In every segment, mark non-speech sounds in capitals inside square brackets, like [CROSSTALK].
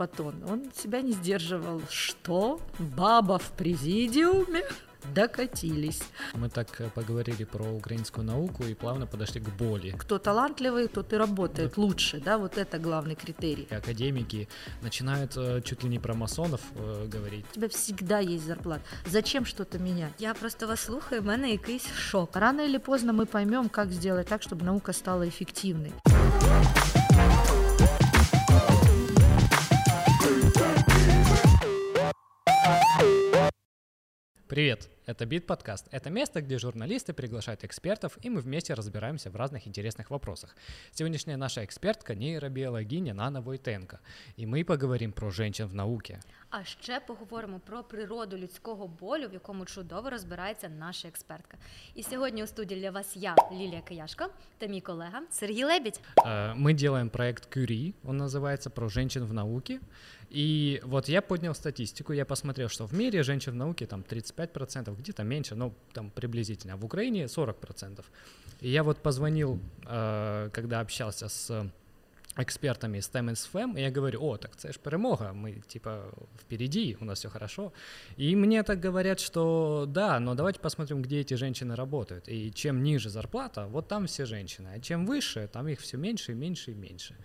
Патон, он себя не сдерживал. Что? Баба в президиуме? докатились. Мы так э, поговорили про украинскую науку и плавно подошли к боли. Кто талантливый, тот и работает да. лучше, да, вот это главный критерий. Академики начинают э, чуть ли не про масонов э, говорить. У тебя всегда есть зарплата. Зачем что-то менять? Я просто вас слухаю, в мене якийсь шок. Рано или поздно мы поймем, как сделать так, чтобы наука стала эффективной. Привет! Это Бит подкаст. Это место, где журналисты приглашают экспертов, и мы вместе разбираемся в разных интересных вопросах. Сегодняшняя наша экспертка нейробиологиня Нана Войтенко, і ми поговоримо про женщин в науці. А ще поговоримо про природу людського болю, в якому чудово розбирається наша експертка. І сьогодні у студії для вас я, Лілія Кияшко, та мій колега Сергій Лебідь. Мы делаем проект Curie, он называется «Про женщин в науке». И вот я поднял статистику, я посмотрел, что в мире женщин в науке там 35%, где-то меньше, но там приблизительно, а в Украине 40%. И я вот позвонил, э, когда общался с экспертами STEM и SFEM, и я говорю, о, так это ж перемога, мы типа впереди, у нас все хорошо. И мне так говорят, что да, но давайте посмотрим, где эти женщины работают. И чем ниже зарплата, вот там все женщины, а чем выше, там их все меньше и меньше и меньше.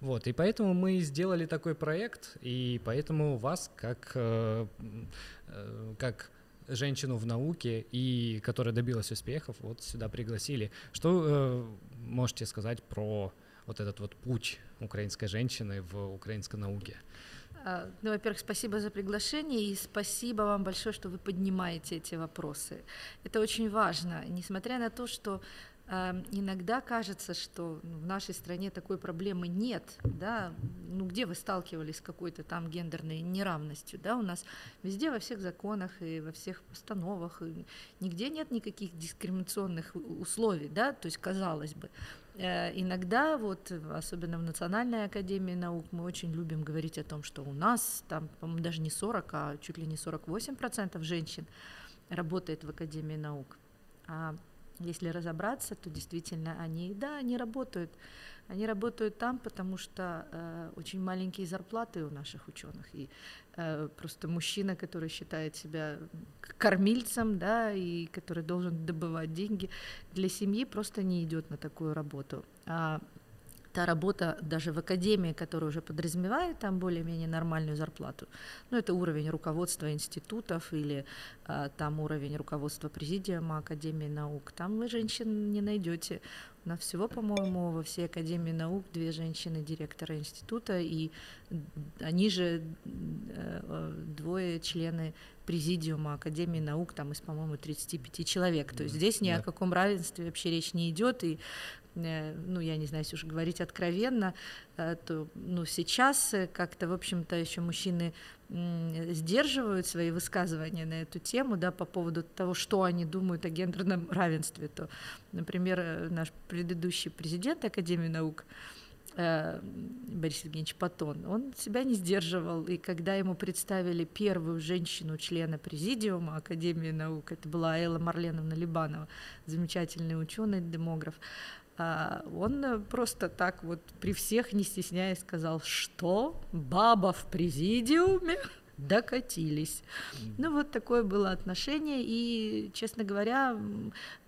Вот, и поэтому мы сделали такой проект, и поэтому вас как, э, э, как женщину в науке и которая добилась успехов, вот сюда пригласили. Что э, можете сказать про вот этот вот путь украинской женщины в украинской науке? А, ну, во-первых, спасибо за приглашение и спасибо вам большое, что вы поднимаете эти вопросы. Это очень важно, несмотря на то, что иногда кажется, что в нашей стране такой проблемы нет, да, ну где вы сталкивались с какой-то там гендерной неравностью, да, у нас везде во всех законах и во всех постановах нигде нет никаких дискриминационных условий, да, то есть казалось бы, э, иногда вот, особенно в Национальной академии наук, мы очень любим говорить о том, что у нас там, даже не 40, а чуть ли не 48% женщин работает в Академии наук. А если разобраться, то действительно они, да, они работают. Они работают там, потому что э, очень маленькие зарплаты у наших ученых. И э, просто мужчина, который считает себя кормильцем, да, и который должен добывать деньги для семьи, просто не идет на такую работу. А та работа даже в академии, которая уже подразумевает там более-менее нормальную зарплату, ну это уровень руководства институтов или а, там уровень руководства президиума Академии наук, там вы женщин не найдете. У нас всего, по-моему, во всей Академии наук две женщины директора института, и они же э, двое члены президиума Академии наук, там из, по-моему, 35 человек. То есть здесь ни да. о каком равенстве вообще речь не идет, и Э, ну, я не знаю, если уж говорить откровенно, э, то, ну, сейчас э, как-то, в общем-то, еще мужчины сдерживают свои высказывания на эту тему, да, по поводу того, что они думают о гендерном [LAUGHS] равенстве, то, например, наш предыдущий президент Академии наук Борис Евгеньевич Патон, он себя не сдерживал, и когда ему представили первую женщину-члена президиума Академии наук, это была Элла Марленовна Либанова, замечательный ученый, демограф, он просто так вот при всех, не стесняясь, сказал, что? Баба в президиуме? [LAUGHS] Докатились. Ну вот такое было отношение, и, честно говоря,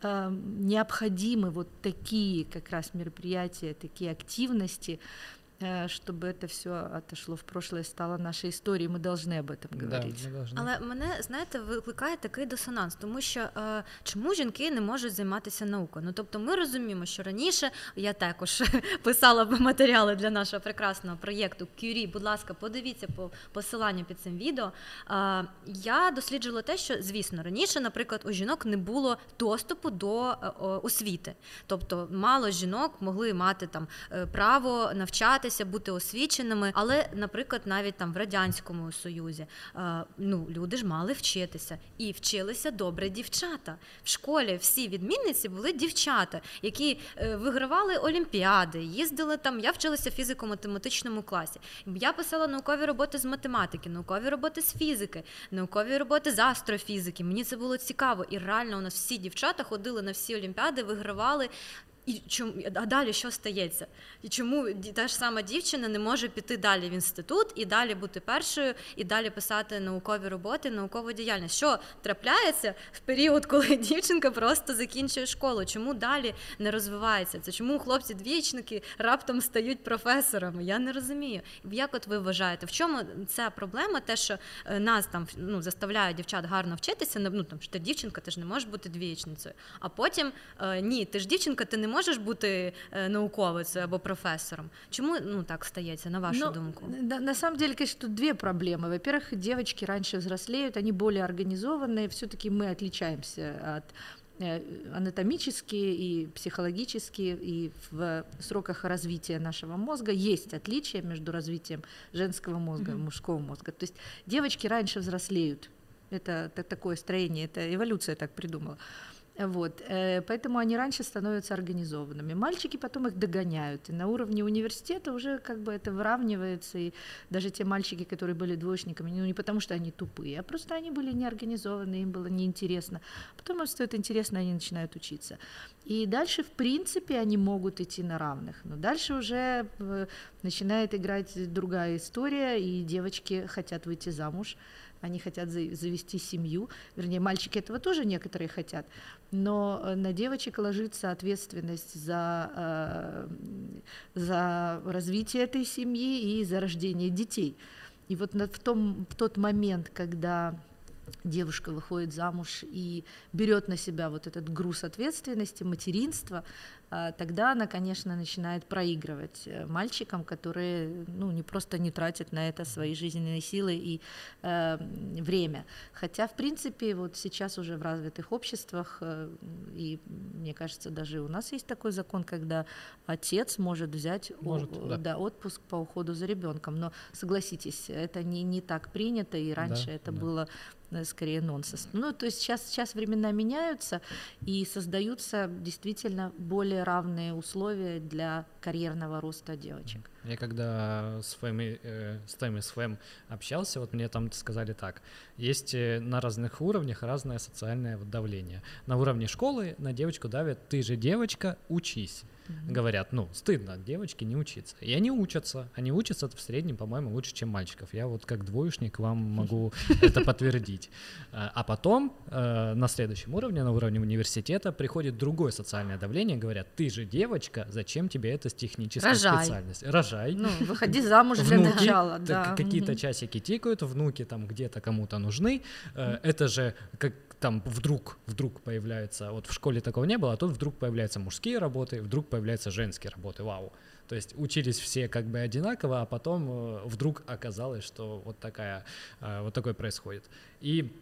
а, необходимы вот такие как раз мероприятия, такие активности, Э, чтобы это все отошло в прошлое, стало нашей історією. Ми повинні об этом говорити. Да, ми Але мене знаєте, викликає такий дисонанс, тому що е, чому жінки не можуть займатися наукою? Ну тобто, ми розуміємо, що раніше я також [LAUGHS] писала матеріали для нашого прекрасного проєкту Кюрі. Будь ласка, подивіться по посиланню під цим відео. Е, я досліджувала те, що звісно раніше, наприклад, у жінок не було доступу до е, освіти, тобто мало жінок могли мати там е, право навчатися намагалися бути освіченими, але, наприклад, навіть там в радянському союзі е, ну люди ж мали вчитися і вчилися добре дівчата. В школі всі відмінниці були дівчата, які е, вигравали олімпіади, їздили там. Я вчилася в фізико-математичному класі. Я писала наукові роботи з математики, наукові роботи з фізики, наукові роботи з астрофізики. Мені це було цікаво, і реально у нас всі дівчата ходили на всі олімпіади, вигравали І чому а далі що стається? І чому та ж сама дівчина не може піти далі в інститут і далі бути першою, і далі писати наукові роботи, наукову діяльність? Що трапляється в період, коли [LAUGHS] дівчинка просто закінчує школу? Чому далі не розвивається? Це чому хлопці-двічники раптом стають професорами? Я не розумію. Як от ви вважаєте, в чому ця проблема? Те, що е, нас там ну заставляють дівчат гарно вчитися, ну там що ти дівчинка, ти ж не можеш бути двічницею. А потім е, ні, ти ж дівчинка, ти не можеш бути э, науковицею або профессором. Чему ну, так стається, на вашу ну, думку? На, на самом деле, конечно, тут две проблемы. Во-первых, девочки раньше взрослеют, они более организованные, все-таки мы отличаемся от э, анатомически и психологически, и в сроках развития нашего мозга есть отличия между развитием женского мозга mm-hmm. и мужского мозга. То есть девочки раньше взрослеют. Это, это такое строение, это эволюция так придумала. Вот, э, поэтому они раньше становятся организованными. Мальчики потом их догоняют. И на уровне университета уже как бы это выравнивается. И даже те мальчики, которые были двоечниками, ну не потому что они тупые, а просто они были неорганизованы, им было неинтересно. Потом им стоит интересно, они начинают учиться. И дальше, в принципе, они могут идти на равных. Но дальше уже э, начинает играть другая история, и девочки хотят выйти замуж они хотят завести семью, вернее, мальчики этого тоже некоторые хотят, но э, на девочек ложится ответственность за, э, за развитие этой семьи и за рождение детей. И вот в, том, в тот момент, когда девушка выходит замуж и берет на себя вот этот груз ответственности, материнства, а, тогда она, конечно, начинает проигрывать э, мальчикам, которые ну, не просто не тратят на это свои жизненные силы и э, время. Хотя, в принципе, вот сейчас уже в развитых обществах, э, и мне кажется, даже у нас есть такой закон, когда отец может взять может, о, да. Да, отпуск по уходу за ребенком. Но согласитесь, это не, не так принято, и раньше да, это да. было э, скорее нонсенс. Ну, то есть сейчас, сейчас времена меняются, и создаются действительно более равные условия для карьерного роста девочек. Я когда с ФМ, э, с ТМСФМ общался, вот мне там сказали так, есть э, на разных уровнях разное социальное давление. На уровне школы на девочку давят, ты же девочка, учись mm-hmm. говорят, ну, стыдно девочки не учиться. И они учатся. Они учатся в среднем, по-моему, лучше, чем мальчиков. Я вот как двоечник вам могу [LAUGHS] это подтвердить. А, а потом э, на следующем уровне, на уровне университета, приходит другое социальное давление, говорят, ты же девочка, зачем тебе эта техническая Рожай. специальность? Рожай. Ну, выходи замуж для начала, да. Какие-то часики тикают, внуки там где-то кому-то нужны. Э, это же как там вдруг, вдруг появляется, вот в школе такого не было, а тут вдруг появляются мужские работы, вдруг появляются женские работы, вау. То есть учились все как бы одинаково, а потом э, вдруг оказалось, что вот такая, э, вот такое происходит. И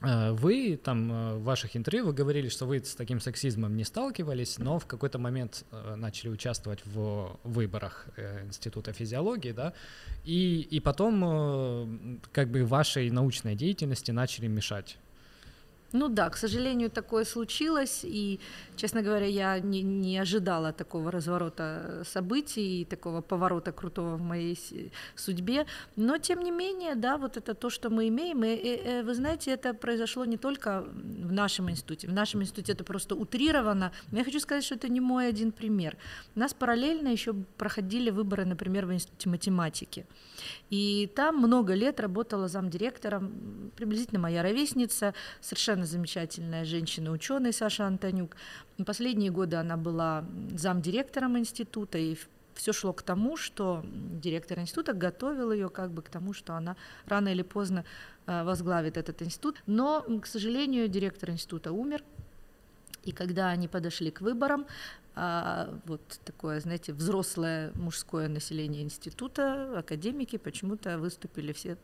э, вы там в ваших интервью вы говорили, что вы с таким сексизмом не сталкивались, но в какой-то момент начали участвовать в выборах Института физиологии, да, и, и потом как бы вашей научной деятельности начали мешать ну да, к сожалению, такое случилось, и, честно говоря, я не, не ожидала такого разворота событий, такого поворота крутого в моей судьбе, но, тем не менее, да, вот это то, что мы имеем, и, и, и вы знаете, это произошло не только в нашем институте, в нашем институте это просто утрировано, но я хочу сказать, что это не мой один пример. У нас параллельно еще проходили выборы, например, в институте математики, и там много лет работала замдиректором, приблизительно моя ровесница, совершенно замечательная женщина-ученый Саша Антонюк. Последние годы она была замдиректором института, и все шло к тому, что директор института готовил ее как бы к тому, что она рано или поздно э, возглавит этот институт. Но, к сожалению, директор института умер, и когда они подошли к выборам, а, вот такое, знаете, взрослое мужское население института, академики почему-то выступили все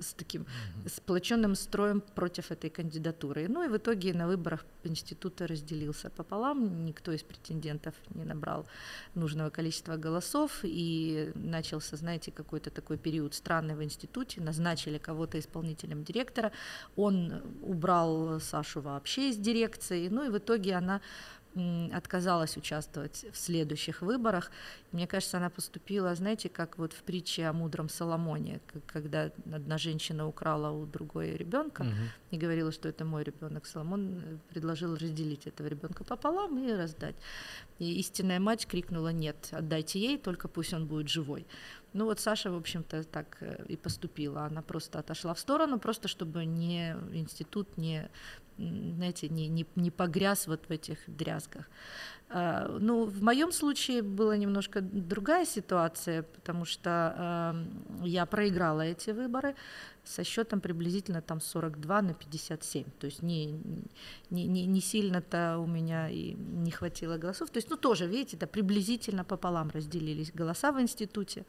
с таким mm-hmm. сплоченным строем против этой кандидатуры. Ну и в итоге на выборах института разделился пополам, никто из претендентов не набрал нужного количества голосов, и начался, знаете, какой-то такой период странный в институте, назначили кого-то исполнителем директора, он убрал Сашу вообще из дирекции, ну и в итоге она отказалась участвовать в следующих выборах. Мне кажется, она поступила, знаете, как вот в притче о мудром Соломоне, когда одна женщина украла у другой ребенка угу. и говорила, что это мой ребенок. Соломон э, предложил разделить этого ребенка пополам и раздать. И истинная мать крикнула: нет, отдайте ей, только пусть он будет живой. Ну вот Саша, в общем-то, так э, и поступила. Она просто отошла в сторону, просто чтобы не институт не знаете, не, не, не погряз вот в этих дрязгах. А, ну, в моем случае была немножко другая ситуация, потому что я проиграла эти выборы со счетом приблизительно там 42 на 57. То есть не, не, не, не сильно-то у меня и не хватило голосов. То есть, ну, тоже, видите, это приблизительно пополам разделились голоса в институте.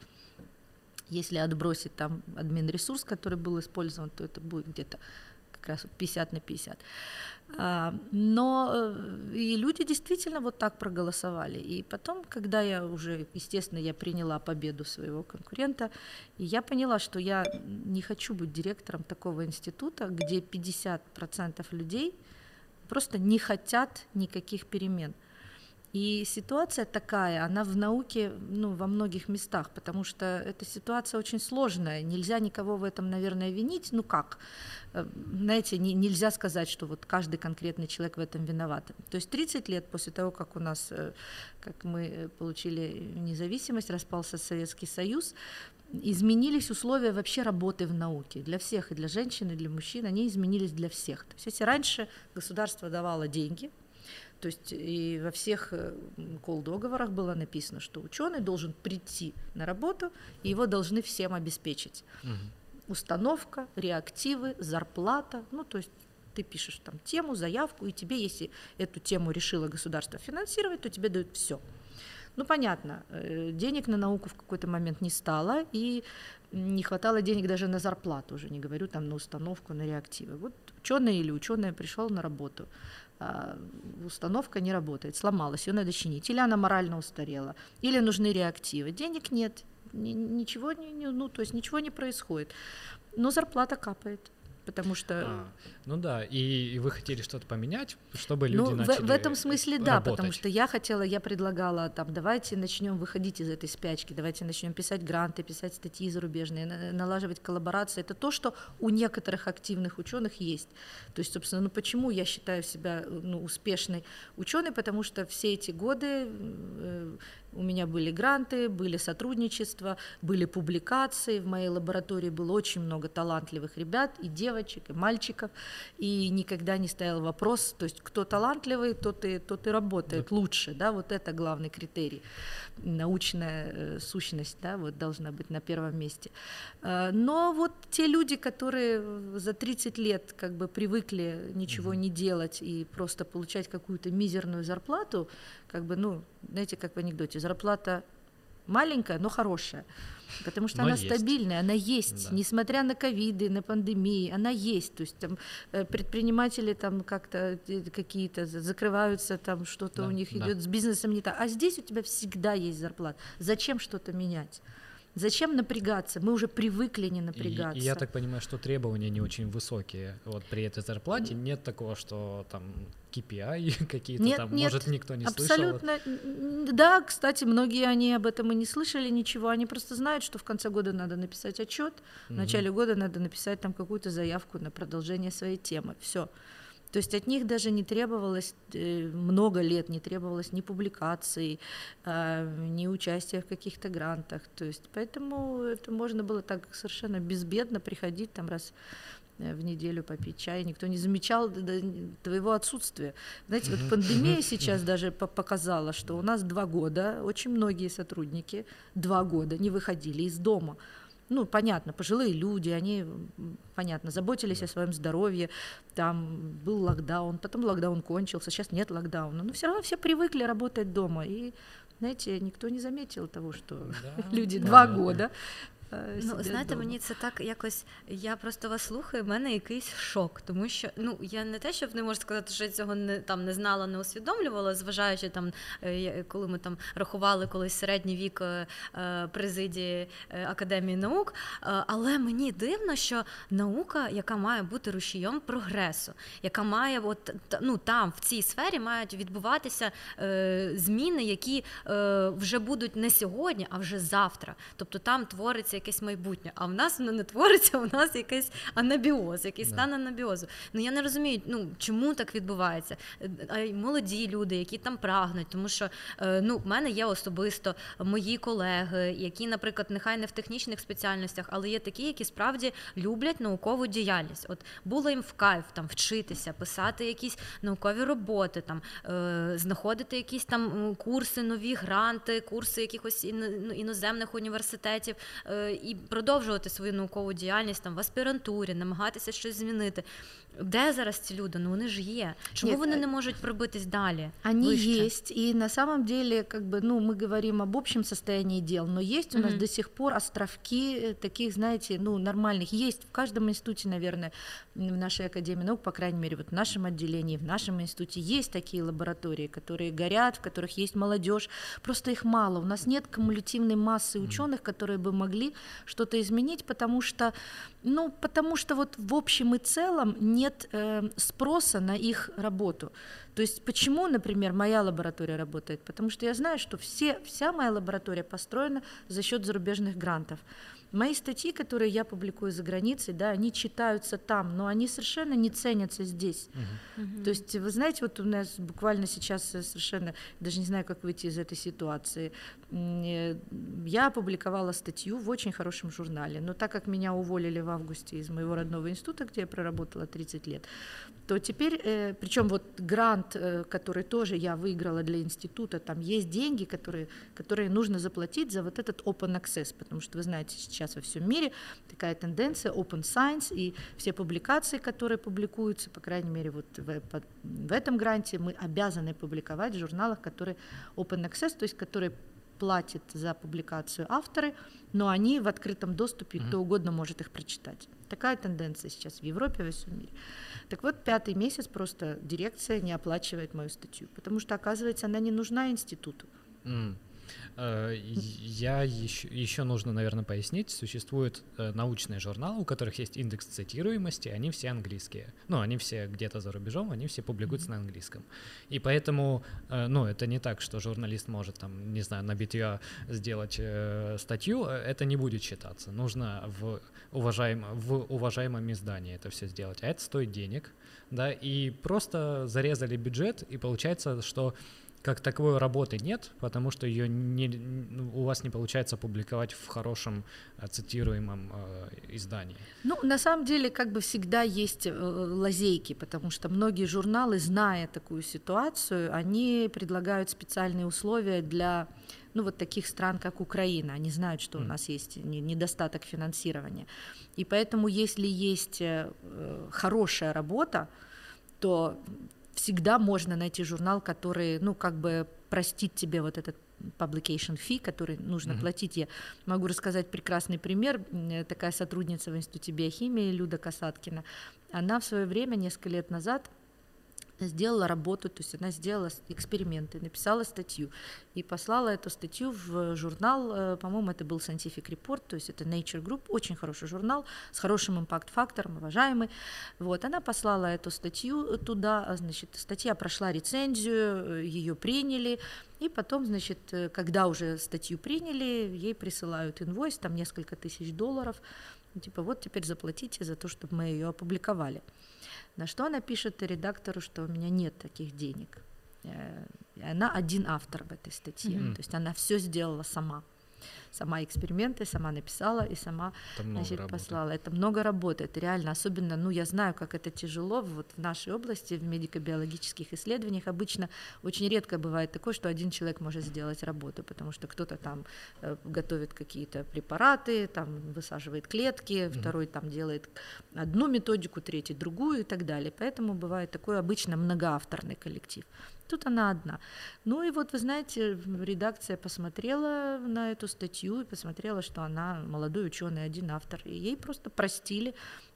Если отбросить там админ ресурс, который был использован, то это будет где-то как раз 50 на 50. А, но э, и люди действительно вот так проголосовали. И потом, когда я уже, естественно, я приняла победу своего конкурента, и я поняла, что я не хочу быть директором такого института, где 50% людей просто не хотят никаких перемен. И ситуация такая, она в науке ну, во многих местах, потому что эта ситуация очень сложная. Нельзя никого в этом, наверное, винить. Ну как? Э, знаете, не, нельзя сказать, что вот каждый конкретный человек в этом виноват. То есть 30 лет после того, как у нас, э, как мы получили независимость, распался Советский Союз, изменились условия вообще работы в науке для всех, и для женщин, и для мужчин, они изменились для всех. То есть если раньше государство давало деньги, то есть и во всех кол-договорах было написано, что ученый должен прийти на работу, и его должны всем обеспечить. Угу. Установка, реактивы, зарплата, ну то есть ты пишешь там тему, заявку, и тебе, если эту тему решило государство финансировать, то тебе дают все. Ну, понятно, э, денег на науку в какой-то момент не стало, и не хватало денег даже на зарплату, уже не говорю там на установку, на реактивы. Вот ученый или ученая пришел на работу, установка не работает, сломалась, ее надо чинить, или она морально устарела, или нужны реактивы. Денег нет, ничего не, ну, то есть ничего не происходит, но зарплата капает потому что... А, ну да, и, и вы хотели что-то поменять, чтобы люди ну, начали в, в этом смысле да, потому что я хотела, я предлагала там, давайте начнем выходить из этой спячки, давайте начнем писать гранты, писать статьи зарубежные, налаживать коллаборации. Это то, что у некоторых активных ученых есть. То есть, собственно, ну почему я считаю себя ну, успешной ученой, потому что все эти годы э, у меня были гранты, были сотрудничества, были публикации. В моей лаборатории было очень много талантливых ребят, и девочек, и мальчиков. И никогда не стоял вопрос, то есть кто талантливый, тот и, тот и работает да. лучше. Да? Вот это главный критерий. Научная э, сущность да, вот должна быть на первом месте. Э, но вот те люди, которые за 30 лет как бы привыкли ничего угу. не делать и просто получать какую-то мизерную зарплату, как бы, ну, знаете, как в анекдоте, зарплата маленькая, но хорошая. Потому что но она есть. стабильная, она есть, да. несмотря на ковиды, на пандемии, она есть. То есть там э, предприниматели там как-то э, какие-то закрываются, там что-то да, у них да. идет с бизнесом не так. А здесь у тебя всегда есть зарплата. Зачем что-то менять? Зачем напрягаться? Мы уже привыкли не напрягаться. И, и я так понимаю, что требования не очень высокие. Вот при этой зарплате нет такого, что там KPI [LAUGHS] какие-то нет, там, нет, может, никто не абсолютно, слышал. Абсолютно. Да, кстати, многие они об этом и не слышали ничего. Они просто знают, что в конце года надо написать отчет, в начале года надо написать там какую-то заявку на продолжение своей темы. Все. То есть от них даже не требовалось э, много лет, не требовалось ни публикаций, а, ни участия в каких-то грантах. То есть поэтому это можно было так совершенно безбедно приходить там раз э, в неделю попить чай, никто не замечал твоего отсутствия. Знаете, вот пандемия сейчас даже показала, что у нас два года, очень многие сотрудники два года не выходили из дома ну, понятно, пожилые люди, они, понятно, заботились о своем здоровье, там был локдаун, потом локдаун кончился, сейчас нет локдауна, но все равно все привыкли работать дома, и, знаете, никто не заметил того, что да, [LAUGHS] люди да, два да. года ну, знаєте, дома. мені це так якось. Я просто вас слухаю, в мене якийсь шок, тому що ну я не те, щоб не можу сказати, що я цього не там не знала, не усвідомлювала, зважаючи там, е, коли ми там рахували колись середній вік е, президії академії наук. Але мені дивно, що наука, яка має бути рушієм прогресу, яка має от ну там в цій сфері мають відбуватися зміни, які вже будуть не сьогодні, а вже завтра. Тобто там твориться якесь майбутнє. А в нас воно не твориться, у нас якийсь анабіоз, якийсь стан анабіозу. Ну я не розумію, ну чому так відбувається. А молоді люди, які там прагнуть, тому що е, ну в мене є особисто мої колеги, які, наприклад, нехай не в технічних спеціальностях, але є такі, які справді люблять наукову діяльність. От було їм в кайф там вчитися, писати якісь наукові роботи, там е, знаходити якісь там курси, нові гранти, курси якихось ну, іноземних університетів. Е, і продовжувати свою наукову діяльність там в аспірантурі, намагатися щось змінити. Де зараз ці люди? Ну вони ж є. Чому Нет, вони не можуть пробитись далі? Они выше? есть, и на самом деле, как бы, ну, мы говорим об общем состоянии дел, но есть у mm-hmm. нас до сих пор островки таких, знаете, ну, нормальных. Есть в каждом институте, наверное, в нашей Академии наук, по крайней мере, вот в нашем отделении, в нашем институте есть такие лаборатории, которые горят, в которых есть молодежь. Просто их мало. У нас нет кумулятивной массы ученых, которые бы могли что-то изменить, потому что, ну, потому что вот в общем и целом нет э, спроса на их работу. То есть почему, например, моя лаборатория работает? Потому что я знаю, что все, вся моя лаборатория построена за счет зарубежных грантов. Мои статьи, которые я публикую за границей, да, они читаются там, но они совершенно не ценятся здесь. Uh-huh. То есть, вы знаете, вот у нас буквально сейчас совершенно, даже не знаю, как выйти из этой ситуации. Э, я опубликовала статью в очень хорошем журнале, но так как меня уволили в августе из моего родного института, где я проработала 30 лет, то теперь, э, причем вот грант, э, который тоже я выиграла для института, там есть деньги, которые, которые нужно заплатить за вот этот open access, потому что вы знаете, сейчас во всем мире такая тенденция open science, и все публикации, которые публикуются, по крайней мере, вот в, в этом гранте мы обязаны публиковать в журналах, которые open access, то есть которые платят за публикацию авторы, но они в открытом доступе, mm-hmm. кто угодно может их прочитать. Такая тенденция сейчас в Европе, во всем мире. Так вот, пятый месяц просто дирекция не оплачивает мою статью, потому что, оказывается, она не нужна институту. Mm. Э, я еще, еще нужно, наверное, пояснить. Существуют э, научные журналы, у которых есть индекс цитируемости, они все английские. Ну, они все где-то за рубежом, они все публикуются на английском. И поэтому, э, ну, это не так, что журналист может, там, не знаю, на битье сделать статью, это не будет считаться. Нужно в, уважаем, в уважаемом издании это все сделать. А это стоит денег, да, и просто зарезали бюджет, и получается, что как таковой работы нет, потому что ее не, у вас не получается публиковать в хорошем э, цитируемом э, издании. Ну, на самом деле, как бы всегда есть э, лазейки, потому что многие журналы, зная такую ситуацию, они предлагают специальные условия для ну, вот таких стран, как Украина. Они знают, что mm. у нас есть недостаток финансирования. И поэтому, если есть э, хорошая работа, то всегда можно найти журнал, который, ну, как бы простит тебе вот этот publication fee, который нужно mm-hmm. платить. Я могу рассказать прекрасный пример. Такая сотрудница в Институте биохимии Люда Касаткина. Она в свое время, несколько лет назад, сделала работу, то есть она сделала эксперименты, написала статью и послала эту статью в журнал, э, по-моему, это был Scientific Report, то есть это Nature Group, очень хороший журнал с хорошим импакт-фактором, уважаемый. Вот, она послала эту статью туда, а, значит, статья прошла рецензию, э, ее приняли, и потом, значит, э, когда уже статью приняли, ей присылают инвойс, там несколько тысяч долларов, типа вот теперь заплатите за то, чтобы мы ее опубликовали. На что она пишет редактору, что у меня нет таких денег. Э, и она один автор в этой статье, mm-hmm. то есть она все сделала сама сама эксперименты, сама написала и сама значит, послала. Это много работы, это реально, особенно, ну, я знаю, как это тяжело вот в нашей области, в медико-биологических исследованиях обычно очень редко бывает такое, что один человек может сделать работу, потому что кто-то там э, готовит какие-то препараты, там высаживает клетки, mm-hmm. второй там делает одну методику, третий другую и так далее. Поэтому бывает такой обычно многоавторный коллектив. Тут она одна. Ну и вот, вы знаете, редакция посмотрела на эту статью и посмотрела, что она молодой ученый, один автор, и ей просто простили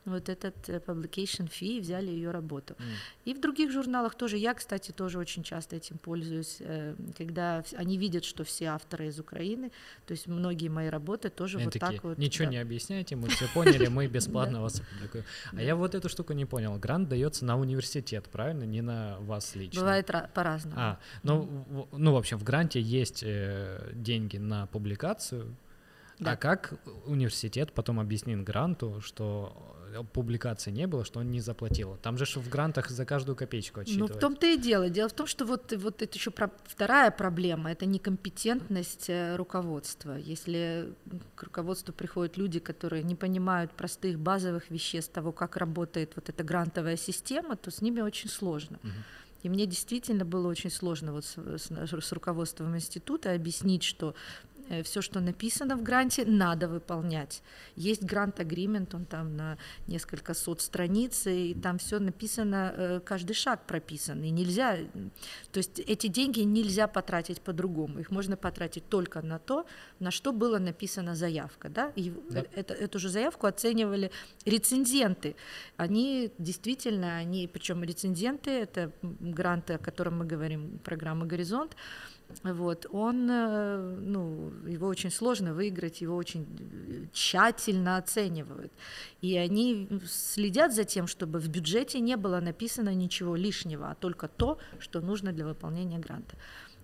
вот этот э, publication fee взяли ее работу. Mm. И в других журналах тоже, я, кстати, тоже очень часто этим пользуюсь, э, когда они видят, что все авторы из Украины, то есть многие мои работы тоже они вот такие, так вот. Ничего да. не объясняйте, мы все поняли, мы [LAUGHS] бесплатно вас опубликуем. А я вот эту штуку не понял. Грант дается на университет, правильно, не на вас лично? Бывает по-разному. А, ну, ну, в общем, в гранте есть э, деньги на публикацию, да. А как университет потом объяснит гранту, что публикации не было, что он не заплатил? Там же в грантах за каждую копеечку отсчитывают. Ну, в том-то и дело. Дело в том, что вот, вот это еще про... вторая проблема, это некомпетентность э, руководства. Если к руководству приходят люди, которые не понимают простых базовых веществ того, как работает вот эта грантовая система, то с ними очень сложно. Угу. И мне действительно было очень сложно вот с, с, с руководством института объяснить, что Э, все, что написано в гранте, надо выполнять. Есть грант-агримент, он там на несколько сот страниц, и там все написано, э, каждый шаг прописан, и нельзя, то есть эти деньги нельзя потратить по-другому, их можно потратить только на то, на что была написана заявка, да, и да. Это, эту же заявку оценивали рецензенты, они действительно, они, причем рецензенты, это гранты, о котором мы говорим, программа «Горизонт», вот, он, э, ну, его очень сложно выиграть, его очень э, тщательно оценивают. И они следят за тем, чтобы в бюджете не было написано ничего лишнего, а только то, что нужно для выполнения гранта.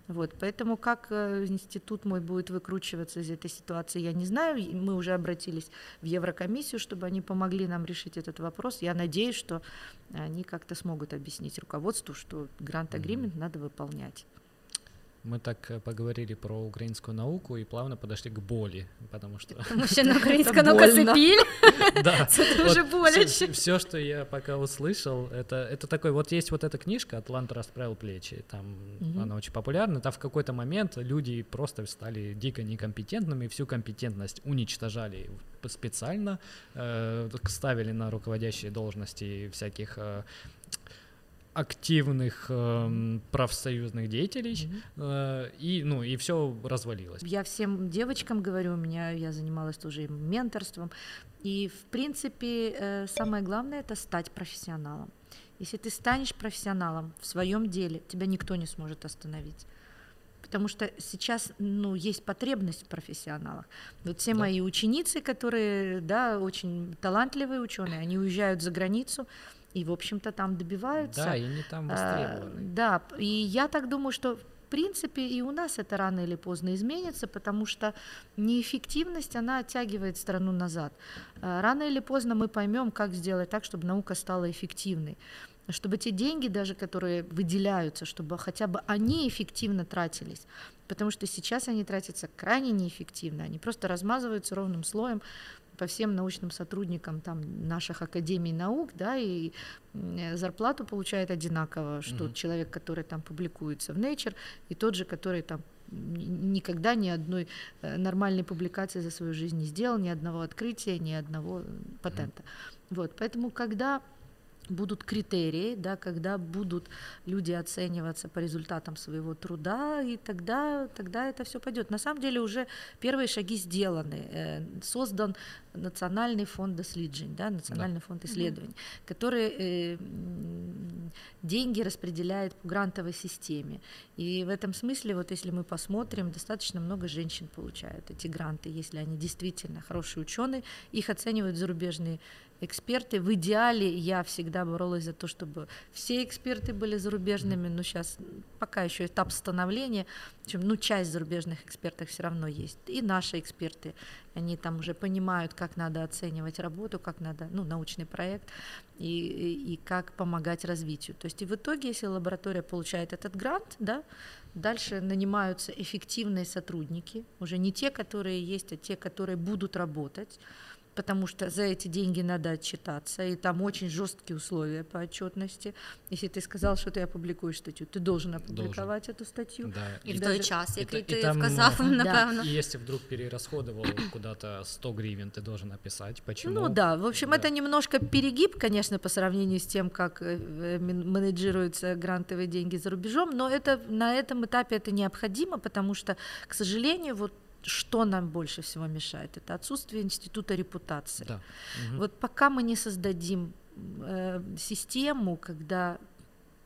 Вот, поэтому как э, институт мой будет выкручиваться из этой ситуации, я не знаю. Мы уже обратились в Еврокомиссию, чтобы они помогли нам решить этот вопрос. Я надеюсь, что они как-то смогут объяснить руководству, что грант-агримент mm-hmm. надо выполнять. Мы так э, поговорили про украинскую науку и плавно подошли к боли, потому что... Потому что на украинская наука цепиль, [LAUGHS] да, [LAUGHS] это уже боляче. Все, что я пока услышал, это, это такой, вот есть вот эта книжка «Атлант расправил плечи», там она очень популярна, там в какой-то момент люди просто стали дико некомпетентными, всю компетентность уничтожали специально, э, ставили на руководящие должности всяких э, активных э, профсоюзных деятелей, mm-hmm. э, и, ну, и все развалилось. Я всем девочкам говорю, у меня, я занималась тоже менторством, и, в принципе, э, самое главное — это стать профессионалом. Если ты станешь профессионалом в своем деле, тебя никто не сможет остановить потому что сейчас ну, есть потребность в профессионалах. Вот все да. мои ученицы, которые да, очень талантливые ученые, они уезжают за границу, и, в общем-то, там добиваются. Да, и не там а, востребованы. А, да, и я так думаю, что в принципе и у нас это рано или поздно изменится, потому что неэффективность, она оттягивает страну назад. А, рано или поздно мы поймем, как сделать так, чтобы наука стала эффективной чтобы те деньги даже, которые выделяются, чтобы хотя бы они эффективно тратились, потому что сейчас они тратятся крайне неэффективно, они просто размазываются ровным слоем по всем научным сотрудникам там, наших академий наук, да, и зарплату получает одинаково, что mm-hmm. человек, который там публикуется в Nature, и тот же, который там никогда ни одной э, нормальной публикации за свою жизнь не сделал, ни одного открытия, ни одного патента. Mm-hmm. Вот, поэтому когда будут критерии, да, когда будут люди оцениваться по результатам своего труда, и тогда, тогда это все пойдет. На самом деле уже первые шаги сделаны. Э, создан Национальный фонд доследжень, да, Национальный да. фонд исследований, угу. который э, деньги распределяет по грантовой системе. И в этом смысле, вот если мы посмотрим, достаточно много женщин получают эти гранты, если они действительно хорошие ученые, их оценивают зарубежные эксперты. В идеале я всегда боролась за то, чтобы все эксперты были зарубежными, но сейчас пока еще этап становления, причем, ну, часть зарубежных экспертов все равно есть. И наши эксперты, они там уже понимают, как надо оценивать работу, как надо, ну, научный проект и, и, и как помогать развитию. То есть и в итоге, если лаборатория получает этот грант, да, дальше нанимаются эффективные сотрудники, уже не те, которые есть, а те, которые будут работать потому что за эти деньги надо отчитаться, и там очень жесткие условия по отчетности. Если ты сказал, что ты опубликуешь статью, ты должен опубликовать должен. эту статью. Да. І, і в той час, який і, ти і там, вказав, [LAUGHS] да. напевно. И если вдруг перерасходовал куда-то 100 гривен, ты должен описать, почему. Ну да, в общем, Да. это немножко перегиб, конечно, по сравнению с тем, как э, э, мен- менеджируются грантовые деньги за рубежом, но это на этом этапе это необходимо, потому что, к сожалению, вот что нам больше всего мешает, это отсутствие института репутации. Да. Мгм. Вот пока мы не создадим э, систему, когда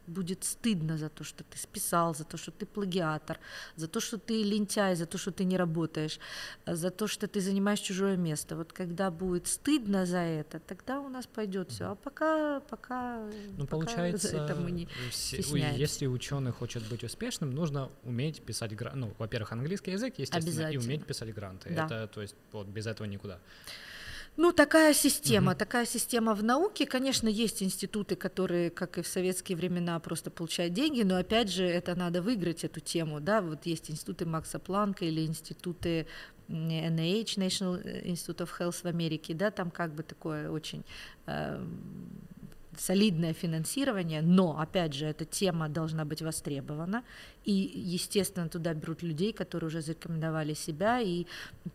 будет стыдно за то, что ты списал, за то, что ты плагиатор, за то, что ты лентяй, за то, что ты не работаешь, э, за то, что ты занимаешь чужое место. Вот когда будет стыдно за это, тогда у нас пойдет все. А пока, пока, Ну, пока получается, это мы не все- стесняемся. если ученый хочет быть успешным, нужно уметь писать гранты. Ну, во-первых, английский язык, естественно, и уметь писать гранты. Да. Это, то есть, вот без этого никуда. Ну, такая система, Мгм. такая система в науке. Конечно, есть институты, которые, как и в советские времена, просто получают деньги, но опять же, это надо выиграть эту тему, да, вот есть институты Макса Планка или институты NIH, National Institute of Health в Америке, да, там как бы такое очень э, солидное финансирование, но, опять же, эта тема должна быть востребована, и, естественно, туда берут людей, которые уже зарекомендовали себя и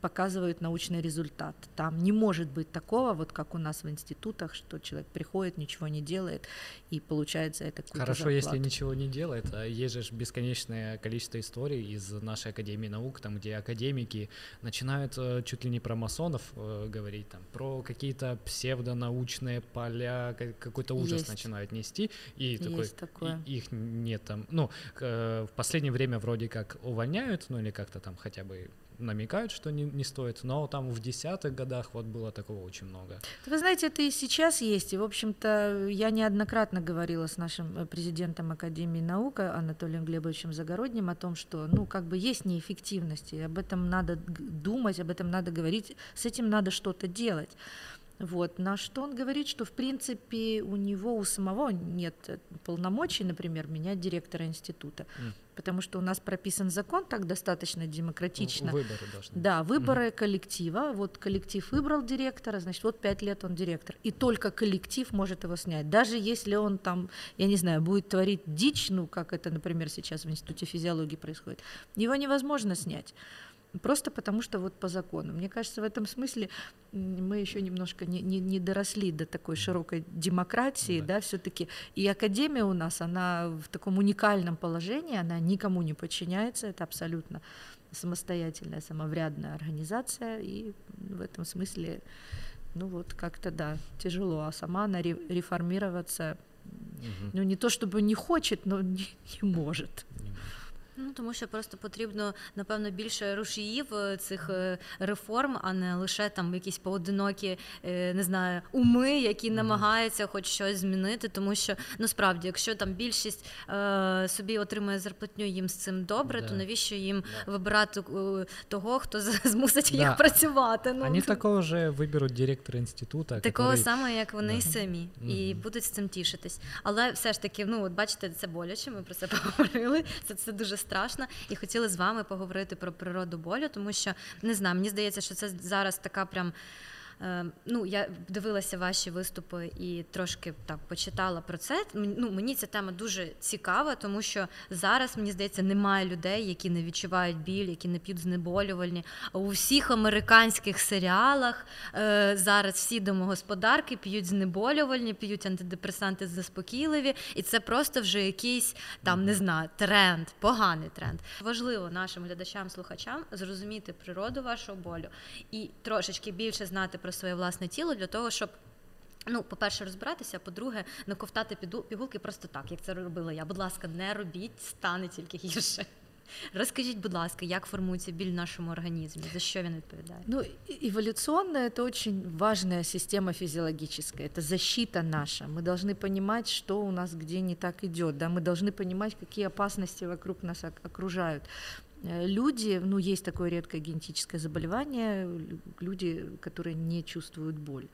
показывают научный результат. Там не может быть такого, вот как у нас в институтах, что человек приходит, ничего не делает и получает за это какую-то Хорошо, если зарплату. ничего не делает. а Есть же бесконечное количество историй из нашей Академии наук, там, где академики начинают э, чуть ли не про масонов э, говорить, там, про какие-то псевдонаучные поля, ка- какой-то ужас Есть. начинают нести, и такой, такое. и- их нет там. Ну, э, в последнее время вроде как увольняют, ну или как-то там хотя бы намекают, что не, не стоит, но там в десятых годах вот было такого очень много. Вы знаете, это и сейчас есть. И, в общем-то, я неоднократно говорила с нашим э, президентом Академии наук Анатолием Глебовичем Загородним о том, что, ну, как бы есть неэффективность, и об этом надо думать, об этом надо говорить, с этим надо что-то делать. Вот. На что он говорит, что в принципе у него у самого нет э, полномочий, например, менять директора института, М. потому что у нас прописан закон так достаточно демократично. Выборы должны. Да, выборы коллектива. Вот коллектив выбрал директора, значит, вот пять лет он директор. И только коллектив может его снять. Даже если он там, я не знаю, будет творить дичь, ну, как это, например, сейчас в Институте физиологии происходит, его невозможно снять. Просто потому что вот по закону. Мне кажется, в этом смысле мы еще немножко не, не, не доросли до такой широкой демократии, Да. да, все-таки. И академия у нас, она в таком уникальном положении, она никому не подчиняется, это абсолютно самостоятельная, самоврядная организация, и в этом смысле, ну вот как-то да, тяжело, а сама она ре- реформироваться, Мгм. ну не то чтобы не хочет, но [LAUGHS] не, не может. Не может. Ну тому що просто потрібно напевно більше рушіїв е, цих е, реформ, а не лише там якісь поодинокі, е, не знаю, уми, які намагаються хоч щось змінити. Тому що ну справді, якщо там більшість е, собі отримує зарплатню, їм з цим добре, Да. то навіщо їм Да. вибирати того, хто [LAUGHS] змусить Да. їх працювати? Ну Они [LAUGHS] такого же выберут директора института, Такого который... самого, як вони самі, і будуть з цим тішитись. Але все ж таки, ну от бачите, це боляче. Ми про це [LAUGHS] поговорили. Це це дуже страшно. І хотіли з вами поговорити про природу болю, тому що не знаю, мені здається, що це зараз така прям. е, Ну, я дивилася ваші виступи і трошки так почитала про це. Ну, мені ця тема дуже цікава, тому що зараз мені здається, немає людей, які не відчувають біль, які не п'ють знеболювальні. У всіх американських серіалах е, зараз всі домогосподарки п'ють знеболювальні, п'ють антидепресанти заспокійливі, і це просто вже якийсь там не знаю тренд, поганий тренд. Важливо нашим глядачам, слухачам зрозуміти природу вашого болю і трошечки більше знати про своє власне тіло для того, щоб. Ну, по-перше, розбиратися, а по-друге, не ковтати піду- пігулки просто так, як це робила я. Будь ласка, не робіть, стане тільки гірше. Розкажіть, будь ласка, як формується біль в нашому організмі, за що він відповідає? Ну, и- эволюционно это очень важная система физиологическая, это защита наша. Мы должны понимать, что у нас где не так идет, да, мы должны понимать, какие опасности вокруг нас ок- окружают. Э, люди, ну, есть такое редкое генетическое заболевание, люди, которые не чувствуют боль.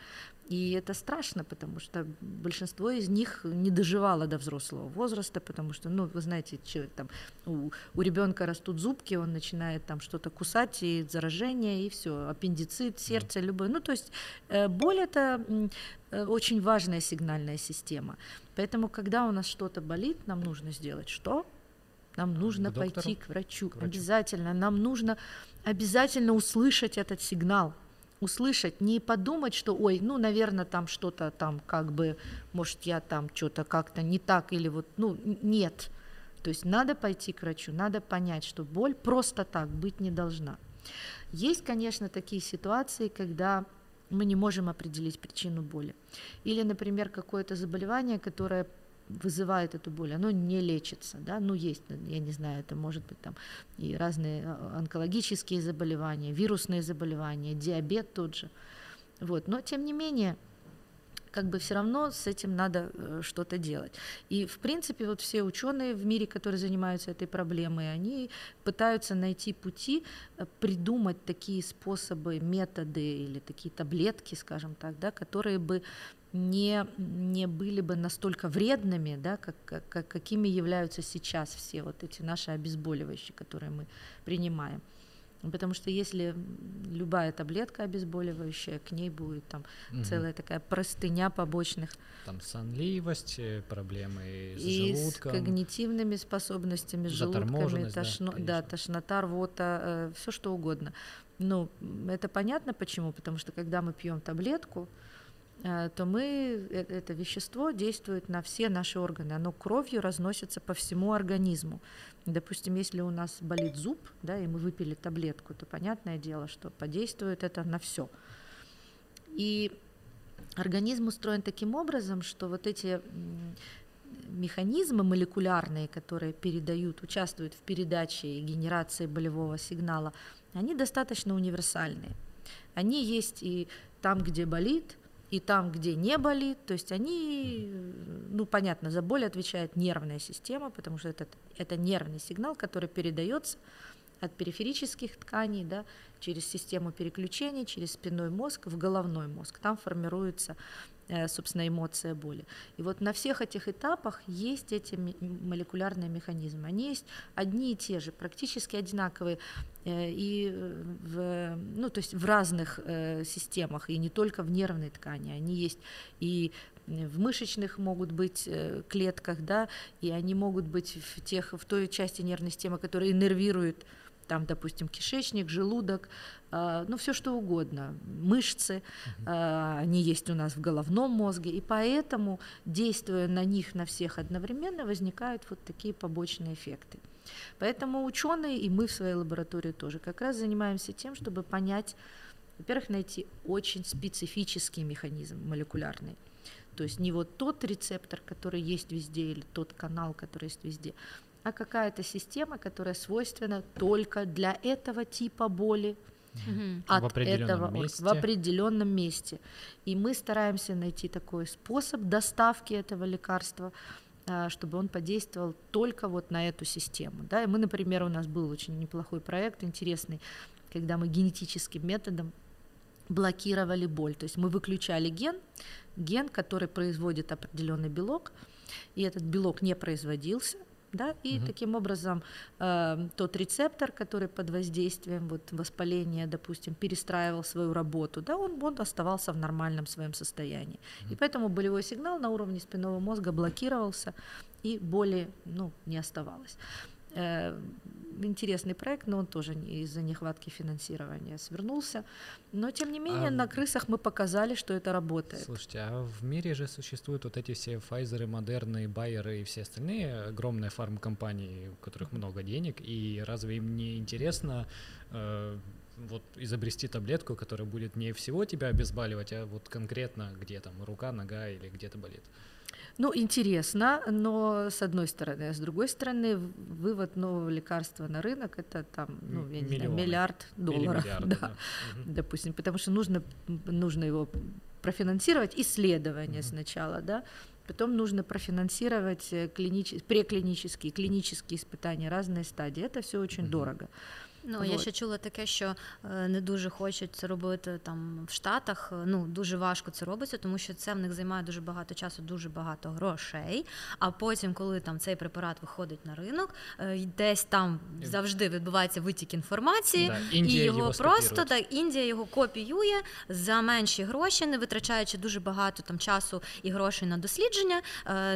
И это страшно, потому что большинство из них не доживало до взрослого возраста, потому что, ну, вы знаете, человек, там, у, у ребенка растут зубки, он начинает там что-то кусать, и заражение, и все, аппендицит, сердце, любое. Ну, то есть э, боль это э, очень важная сигнальная система. Поэтому, когда у нас что-то болит, нам нужно сделать что? Нам нужно к пойти к врачу, к врачу, обязательно. Нам нужно обязательно услышать этот сигнал услышать, не подумать, что, ой, ну, наверное, там что-то там как бы, может, я там что-то как-то не так или вот, ну, нет. То есть надо пойти к врачу, надо понять, что боль просто так быть не должна. Есть, конечно, такие ситуации, когда мы не можем определить причину боли. Или, например, какое-то заболевание, которое вызывает эту боль, оно не лечится, да, ну есть, я не знаю, это может быть там и разные а, онкологические заболевания, вирусные заболевания, диабет тот же, вот, но тем не менее, как бы все равно с этим надо э, что-то делать. И, в принципе, вот все ученые в мире, которые занимаются этой проблемой, они пытаются найти пути, э, придумать такие способы, методы или такие таблетки, скажем так, да, которые бы не, не были бы настолько вредными, да, как, как, какими являются сейчас все вот эти наши обезболивающие, которые мы принимаем. Потому что если любая таблетка обезболивающая, к ней будет там угу. целая такая простыня побочных. Там сонливость, э, проблемы с и желудком. с когнитивными способностями, с желудками, тошно, да, да, тошнота, рвота, э, все что угодно. Ну, это понятно почему, потому что когда мы пьем таблетку, то мы, э, это вещество действует на все наши органы, оно кровью разносится по всему организму. Допустим, если у нас болит зуб, да, и мы выпили таблетку, то понятное дело, что подействует это на все. И организм устроен таким образом, что вот эти механизмы молекулярные, которые передают, участвуют в передаче и генерации болевого сигнала, они достаточно универсальные. Они есть и там, где болит, и там, где не болит, то есть они, ну понятно, за боль отвечает нервная система, потому что это, это нервный сигнал, который передается от периферических тканей, да, через систему переключения, через спинной мозг в головной мозг. Там формируется собственно, эмоция боли. И вот на всех этих этапах есть эти молекулярные механизмы. Они есть одни и те же, практически одинаковые э, и в, ну, то есть в разных э, системах, и не только в нервной ткани. Они есть и в мышечных могут быть клетках, да, и они могут быть в, тех, в той части нервной системы, которая иннервирует там, допустим, кишечник, желудок, э, ну, все что угодно, мышцы, э, они есть у нас в головном мозге, и поэтому, действуя на них, на всех одновременно, возникают вот такие побочные эффекты. Поэтому ученые, и мы в своей лаборатории тоже, как раз занимаемся тем, чтобы понять, во-первых, найти очень специфический механизм молекулярный, то есть не вот тот рецептор, который есть везде, или тот канал, который есть везде, а какая-то система, которая свойственна только для этого типа боли, угу. от в этого месте. в определенном месте. И мы стараемся найти такой способ доставки этого лекарства, а, чтобы он подействовал только вот на эту систему. Да? И мы, например, у нас был очень неплохой проект, интересный, когда мы генетическим методом блокировали боль. То есть мы выключали ген, ген, который производит определенный белок, и этот белок не производился, да, и угу. таким образом э, тот рецептор, который под воздействием вот, воспаления, допустим, перестраивал свою работу, да, он, он оставался в нормальном своем состоянии. Угу. И поэтому болевой сигнал на уровне спинного мозга блокировался, и боли ну, не оставалось. Э, интересный проект, но он тоже из-за нехватки финансирования свернулся. Но тем не менее а... на крысах мы показали, что это работает. Слушайте, а в мире же существуют вот эти все Pfizer, Модерны, Байеры и все остальные огромные фармкомпании, у которых много денег, и разве им не интересно э, вот изобрести таблетку, которая будет не всего тебя обезболивать, а вот конкретно где там рука, нога или где-то болит? Ну, интересно, но с одной стороны, а с другой стороны, вывод нового лекарства на рынок это там, ну, я не знаю, миллиард долларов, [LAUGHS] да, да. допустим, потому что нужно, нужно его профинансировать исследование угу. сначала, да, Потом нужно профинансировать э, клинич... преклинические, клинические испытания, разные стадии. Это все очень mm-hmm. дорого. Ну, я ще чула таке, що е, не дуже хочуть це робити там в Штатах. Е, ну дуже важко це робиться, тому що це в них займає дуже багато часу, дуже багато грошей. А потім, коли там цей препарат виходить на ринок, е, десь там завжди відбувається витік інформації, да, і його, його просто так Індія його копіює за менші гроші, не витрачаючи дуже багато там часу і грошей на дослідження,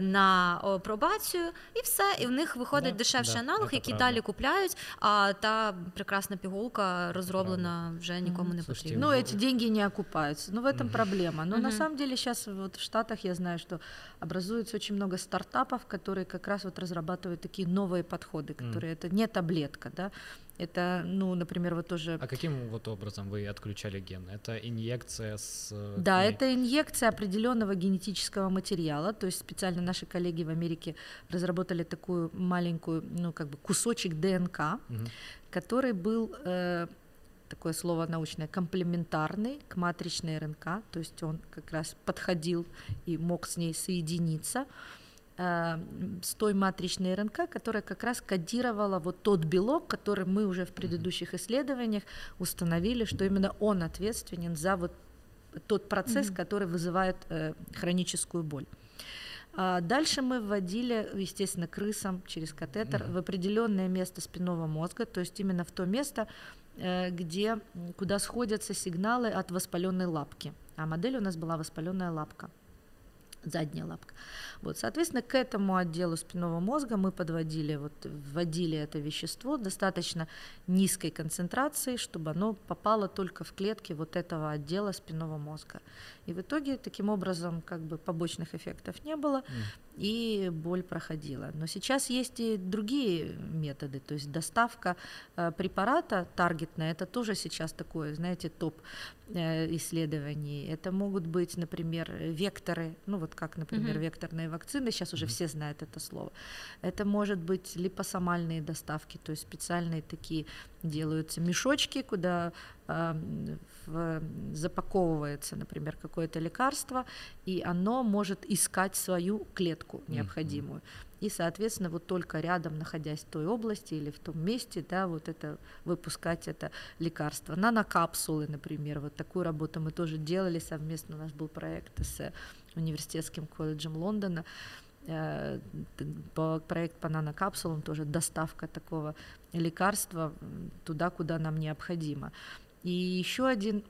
на пробацію, і все. І в них виходить да, дешевший да, аналог, який правда. далі купляють. А та прекрасна пігулка розроблена, вже нікому не потрібна. Ну, эти деньги не окупаются. Ну, в этом проблема. Но на самом деле сейчас вот в Штатах я знаю, что образуется очень много стартапов, которые как раз вот разрабатывают такие новые подходы, которые это не таблетка, да, это, ну, например, вот тоже... А каким вот образом вы отключали ген? Это инъекция с... Э, да, это инъекция определенного генетического материала, то есть специально наши коллеги в Америке разработали такую маленькую, ну, как бы кусочек ДНК, угу. который был... Э, такое слово научное, комплементарный к матричной РНК, то есть он как раз подходил и мог с ней соединиться. С той матричной РНК, которая как раз кодировала вот тот белок, который мы уже в предыдущих исследованиях установили, что именно он ответственен за вот тот процесс, mm-hmm. который вызывает э, хроническую боль. А дальше мы вводили, естественно, крысам через катетер mm-hmm. в определенное место спинного мозга, то есть именно в то место, э, где, куда сходятся сигналы от воспаленной лапки. А модель у нас была воспаленная лапка задняя лапка. Вот, соответственно, к этому отделу спинного мозга мы подводили, вот, вводили это вещество достаточно низкой концентрации, чтобы оно попало только в клетки вот этого отдела спинного мозга. И в итоге таким образом как бы побочных эффектов не было, mm. и боль проходила. Но сейчас есть и другие методы, то есть доставка э, препарата таргетная, это тоже сейчас такое, знаете, топ исследований. Это могут быть, например, векторы, ну вот как, например, mm-hmm. векторные вакцины, сейчас уже mm-hmm. все знают это слово. Это может быть липосомальные доставки, то есть специальные такие делаются мешочки, куда э, в, запаковывается, например, какое-то лекарство, и оно может искать свою клетку необходимую. Mm-hmm. И, соответственно, вот только рядом, находясь в той области или в том месте, да, вот это выпускать это лекарство. Нанокапсулы, например, вот такую работу мы тоже делали совместно. У нас был проект с университетским колледжем Лондона. Э, по, проект по нанокапсулам тоже доставка такого лекарства туда, куда нам необходимо. И еще один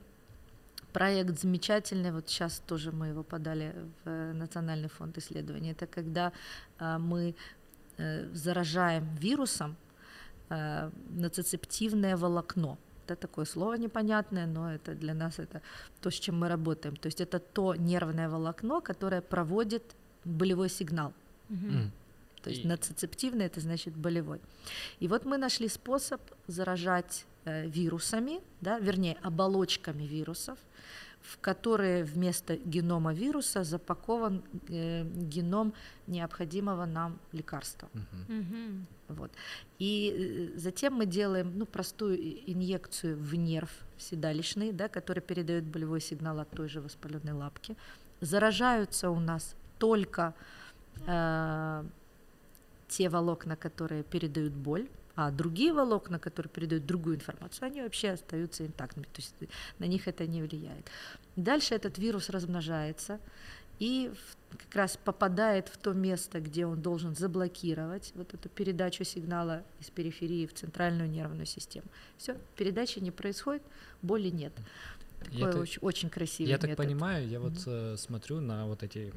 проект замечательный, вот сейчас тоже мы его подали в Национальный фонд исследований, это когда э, мы э, заражаем вирусом нацицептивное волокно. Это такое слово непонятное, но это для нас это то, с чем мы работаем. То есть это то нервное волокно, которое проводит болевой сигнал. Mm-hmm. То есть и... нацицептивный это значит болевой. И вот мы нашли способ заражать э, вирусами, да, вернее оболочками вирусов, в которые вместо генома вируса запакован э, геном необходимого нам лекарства. Вот. И э, затем мы делаем ну, простую инъекцию в нерв седалищный, да, который передает болевой сигнал от той же воспаленной лапки. Заражаются у нас только э, те волокна, которые передают боль, а другие волокна, которые передают другую информацию, они вообще остаются интактными, то есть на них это не влияет. Дальше этот вирус размножается и как раз попадает в то место, где он должен заблокировать вот эту передачу сигнала из периферии в центральную нервную систему. Все, передачи не происходит, боли нет. Такой я очень, очень красивый Я метод. так понимаю, я вот mm-hmm. смотрю на вот эти,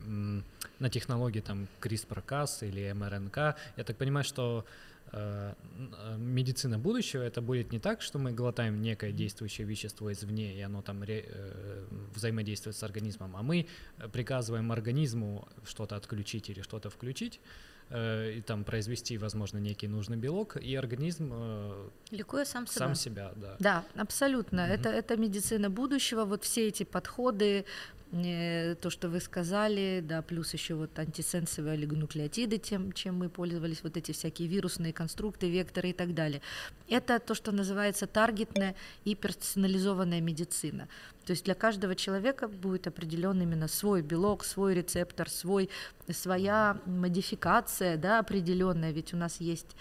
на технологии там CRISPR-Cas или МРНК, я так понимаю, что э, э, медицина будущего это будет не так, что мы глотаем некое действующее вещество извне, и оно там ре, э, взаимодействует с организмом, а мы приказываем организму что-то отключить или что-то включить, Э, и там произвести, возможно, некий нужный белок, и организм э, ликуя сам себя. Сам себя, да. Да, абсолютно. Mm-hmm. Это, это медицина будущего. Вот все эти подходы, э, то, что вы сказали, да, плюс еще вот антисенсовые олигонуклеотиды, тем, чем мы пользовались, вот эти всякие вирусные конструкты, векторы и так далее. Это то, что называется таргетная и персонализованная медицина. То есть для каждого человека будет определен именно свой белок, свой рецептор, свой, своя модификация да, определенная, ведь у нас есть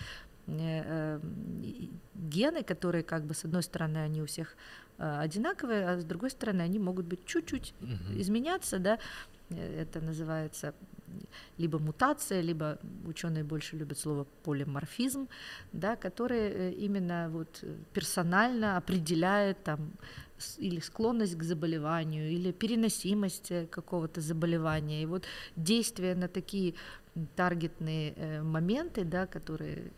э, гены, которые как бы с одной стороны они у всех одинаковые, а с другой стороны они могут быть чуть-чуть угу. изменяться, да, это называется либо мутация, либо ученые больше любят слово полиморфизм, да, который э, именно вот персонально определяет там или склонность к заболеванию, или переносимость э, какого-то заболевания. И вот действие на такие таргетные э, моменты, да, которые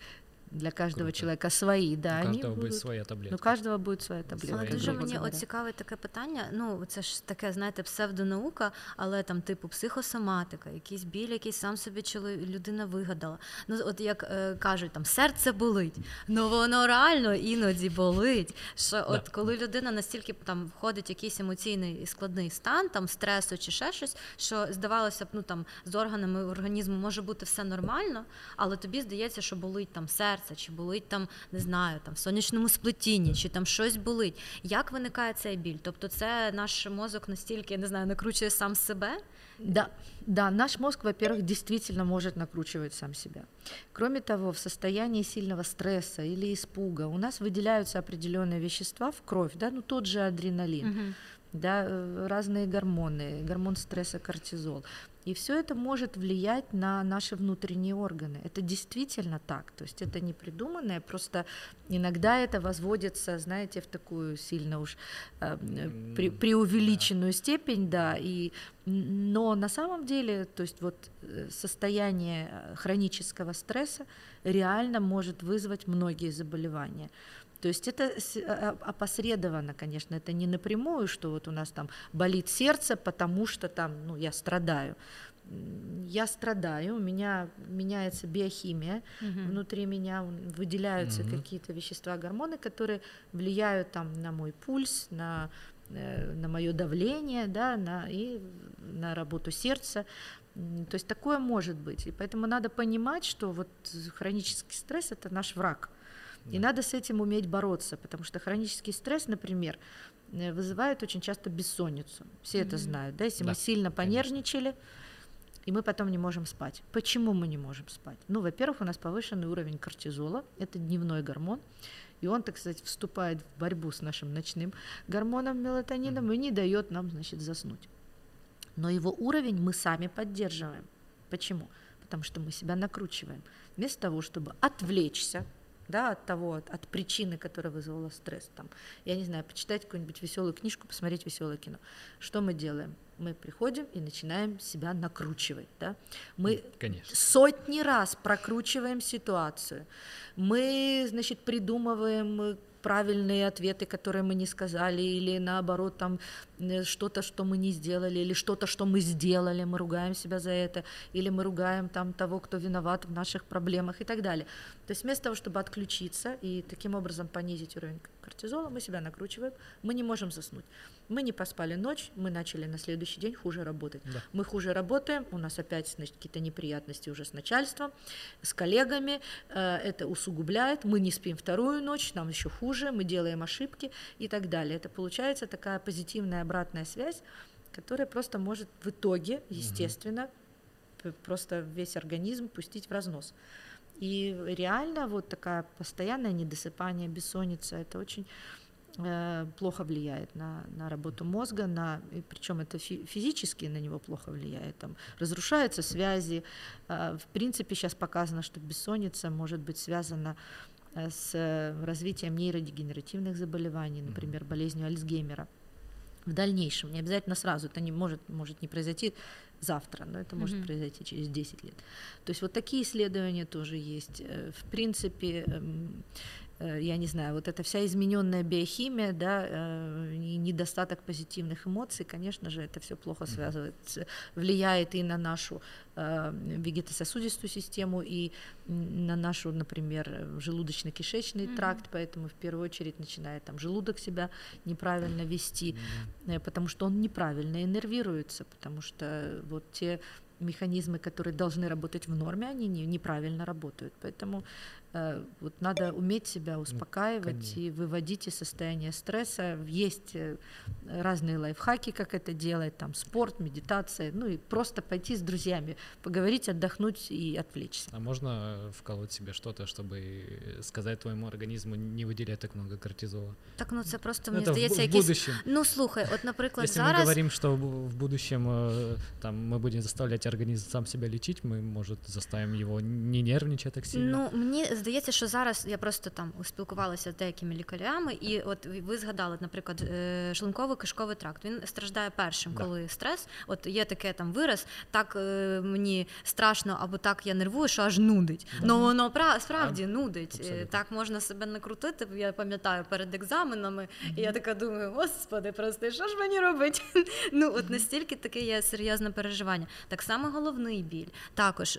для каждого Круто. чоловіка свої. Да, у каждого буде своя таблетка. У каждого буде своя таблетка. Але дуже мені от цікаве таке питання. Ну, це ж таке, знаєте, псевдонаука, але там, типу, психосоматика, якийсь біль, який сам собі людина вигадала. Ну, от як е, кажуть, там серце болить, ну воно реально іноді болить. Що от да. коли людина настільки там входить в якийсь емоційний складний стан, там стресу чи ще щось, що здавалося б, ну там з органами організму може бути все нормально, але тобі здається, що болить там серце серце, чи болить там, не знаю, там в сонячному сплетінні, чи там щось болить. Як виникає цей біль? Тобто, це наш мозок настільки не знаю, накручує сам себе. Да, да, наш мозг, во-первых, действительно может накручивать сам себя. Кроме того, в состоянии сильного стресса или испуга у нас выделяются определенные вещества в кровь, да, ну тот же адреналин, угу. да, э, разные гормоны, гормон стресса, кортизол. И все это может влиять на наши внутренние органы. Это действительно так. То есть это не придуманное, просто иногда это возводится, знаете, в такую сильно уж э, при, преувеличенную да. степень, да. И, но на самом деле, то есть вот э, состояние э, хронического стресса реально может вызвать многие заболевания. То есть это а, а, опосредованно, конечно, это не напрямую, что вот у нас там болит сердце, потому что там, ну, я страдаю. Я страдаю, у меня меняется биохимия, угу. внутри меня выделяются угу. какие-то вещества, гормоны, которые влияют там на мой пульс, на э, на мое давление, да, на, и на работу сердца. То есть такое может быть. И поэтому надо понимать, что вот хронический стресс это наш враг. И надо с этим уметь бороться, потому что хронический стресс, например, э, вызывает очень часто бессонницу. Все mm-hmm. это знают, да, если да, мы сильно понервничали, конечно. и мы потом не можем спать. Почему мы не можем спать? Ну, во-первых, у нас повышенный уровень кортизола, это дневной гормон, и он, так сказать, вступает в борьбу с нашим ночным гормоном мелатонином mm-hmm. и не дает нам, значит, заснуть. Но его уровень мы сами поддерживаем. Почему? Потому что мы себя накручиваем. Вместо того, чтобы отвлечься, да, от того, от, от причины, которая вызвала стресс. Там, я не знаю, почитать какую-нибудь веселую книжку, посмотреть веселое кино. Что мы делаем? Мы приходим и начинаем себя накручивать. Да? Мы Конечно. сотни раз прокручиваем ситуацию. Мы, значит, придумываем правильные ответы, которые мы не сказали, или наоборот там что-то, что мы не сделали, или что-то, что мы сделали, мы ругаем себя за это, или мы ругаем там того, кто виноват в наших проблемах и так далее. То есть вместо того, чтобы отключиться и таким образом понизить уровень кортизола, мы себя накручиваем, мы не можем заснуть. Мы не поспали ночь, мы начали на следующий день хуже работать. Да. Мы хуже работаем, у нас опять значит, какие-то неприятности уже с начальством, с коллегами, э, это усугубляет, мы не спим вторую ночь, нам еще хуже, мы делаем ошибки и так далее. Это получается такая позитивная обратная связь, которая просто может в итоге, естественно, угу. просто весь организм пустить в разнос. И реально вот такая постоянное недосыпание, бессонница, это очень э, плохо влияет на, на работу мозга, на, причем это фи, физически на него плохо влияет, там, разрушаются связи. Э, в принципе, сейчас показано, что бессонница может быть связана э, с развитием нейродегенеративных заболеваний, например, болезнью Альцгеймера в дальнейшем, не обязательно сразу, это не может, может не произойти завтра, но это может mm-hmm. произойти через 10 лет. То есть вот такие исследования тоже есть. Э, в принципе, эм, я не знаю, вот эта вся измененная биохимия, да, э, и недостаток позитивных эмоций, конечно же, это все плохо связывается, влияет и на нашу э, вегетососудистую систему, и на нашу, например, желудочно-кишечный mm-hmm. тракт, поэтому в первую очередь начинает там желудок себя неправильно вести, mm-hmm. потому что он неправильно иннервируется, потому что вот те механизмы, которые должны работать в норме, они не, неправильно работают. Поэтому вот надо уметь себя Ну, успокаивать конечно. и выводить из состояния стресса. Есть э, разные лайфхаки, как это делать, там спорт, медитация, ну и просто пойти с друзьями, поговорить, отдохнуть и отвлечься. А можно э, вколоть себе что-то, чтобы сказать твоему организму не выделять так много кортизола? Так, ну це просто Ну, мені это в, здається, бу- в якісь. будущем. Ну слухай, от, наприклад, Если мы зараз говорим, что в в будущем э, там мы будем заставлять организм сам себя лечить, мы, может, заставим его не нервничать так сильно. Ну мені здається, що зараз я просто там спілкувалася з деякими лікарями, і от ви згадали, наприклад, е, шлунково-кишковий тракт. Він страждає першим, Да. коли стрес. От є таке там вираз, так е, мені страшно або так я нервую, що аж нудить. Да. Ну воно пра- справді нудить. Е, абсолютно. Так можна себе накрутити. Я пам'ятаю перед екзаменами, і я така думаю, господи, прости, що ж мені робити? [LAUGHS] Ну от настільки таке є серйозне переживання. Так само головний біль. Також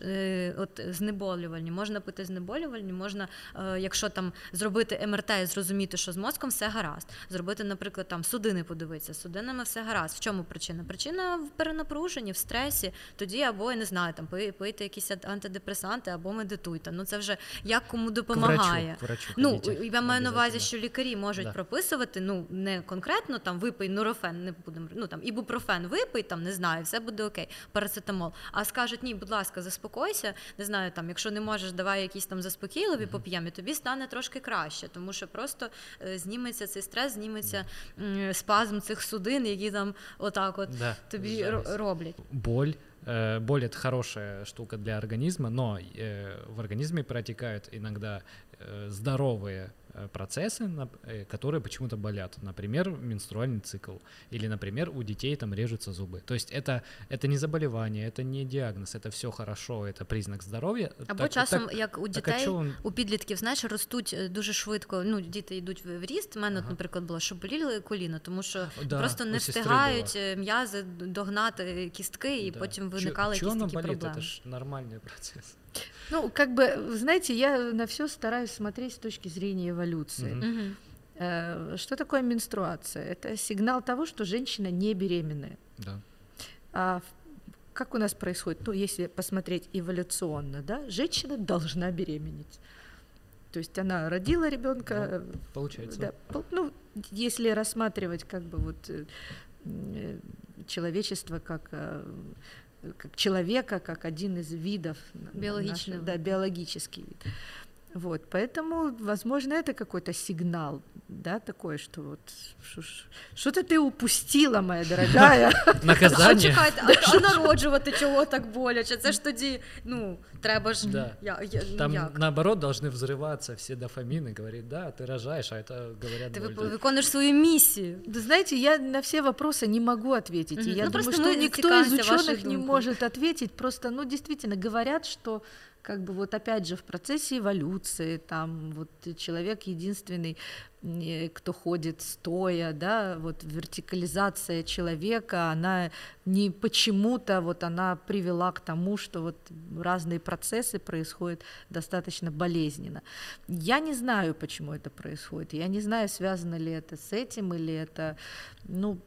от знеболювальні. Можна пити знеболювальні, можна, е, якщо там зробити МРТ і зрозуміти, що з мозком все гаразд. Зробити, наприклад, там судини подивитися, судинами все гаразд. В чому причина? Причина в перенапруженні, в стресі. Тоді або я не знаю, там пи- пийте якісь антидепресанти або медитуйте. Ну це вже як кому К допомагає. врачу, к врачу Ну, я маю на увазі, що лікарі можуть Да. прописувати, ну не конкретно там випий нурофен, не будемо, ну там ібупрофен випий, там не знаю, все буде окей, парацетамол. А скажуть, ні, будь ласка, заспокойся, не знаю, там, якщо не можеш, давай якісь там заспокійливі поп'ємо, і тобі стане трошки краще, тому що просто е, зніметься цей стрес, зніметься м, спазм цих судин, які там отак от Да, тобі сжались. ро- роблять. Боль. э, Боль это хорошая штука для организма, но э, в организме протекают иногда э, здоровые э, процессы, нап- э, которые почему-то болят. Например, менструальный цикл. Или, например, у детей там режутся зубы. То есть это, это не заболевание, это не диагноз, это все хорошо, это признак здоровья. Або Так- часом, так- як у так а дітей, чё он- у підлітків, знаєш, ростуть е, дуже швидко. Ну, діти йдуть в в ріст. У мене, от, Ага. наприклад, було, що боліли коліна, тому що Да, просто у не сестри встигають було. е, м'язи догнати кістки, і Да. потім Чё- виникали чё якісь оно такі болит? проблеми. Это ж нормальный процесс. Ну, как бы, вы знаете, я на все стараюсь смотреть с точки зрения эволюции. Э, Что такое менструация? Это сигнал того, что женщина не беременная. Да. А как у нас происходит? Ну, если посмотреть эволюционно, да, женщина должна беременеть. То есть она родила ребенка, э, Получается. да, ну, если рассматривать как бы вот э, человечество как как человека, как один из видов Биологичного. нашего- да, биологический вид. Вот, поэтому, возможно, это какой-то сигнал, да, такой, что вот что ж- что-то ты упустила, моя дорогая. А [LAUGHS] Наказание. чекайте, а, а народжувати чого так боляче? Це ж тоді, ну, треба ж Да. я, я, ну, Там як? наоборот должны взрываться все дофамины, говорит, да, ты рожаешь, а это говорят Ти боль, вип- да. виконуєш свою місію. Да знаете, я на все вопросы не могу ответить. И Мгм. я Ну, думаю, просто что мы никто из зацикаемся вашей ученых не думкой. может ответить. Просто, ну, действительно, говорят, что как бы вот опять же в процессе эволюции там вот человек единственный, э, кто ходит стоя, да, вот вертикализация человека, она не почему-то вот она привела к тому, что вот разные процессы происходят достаточно болезненно. Я не знаю, почему это происходит. Я не знаю, связано ли это с этим или это, ну,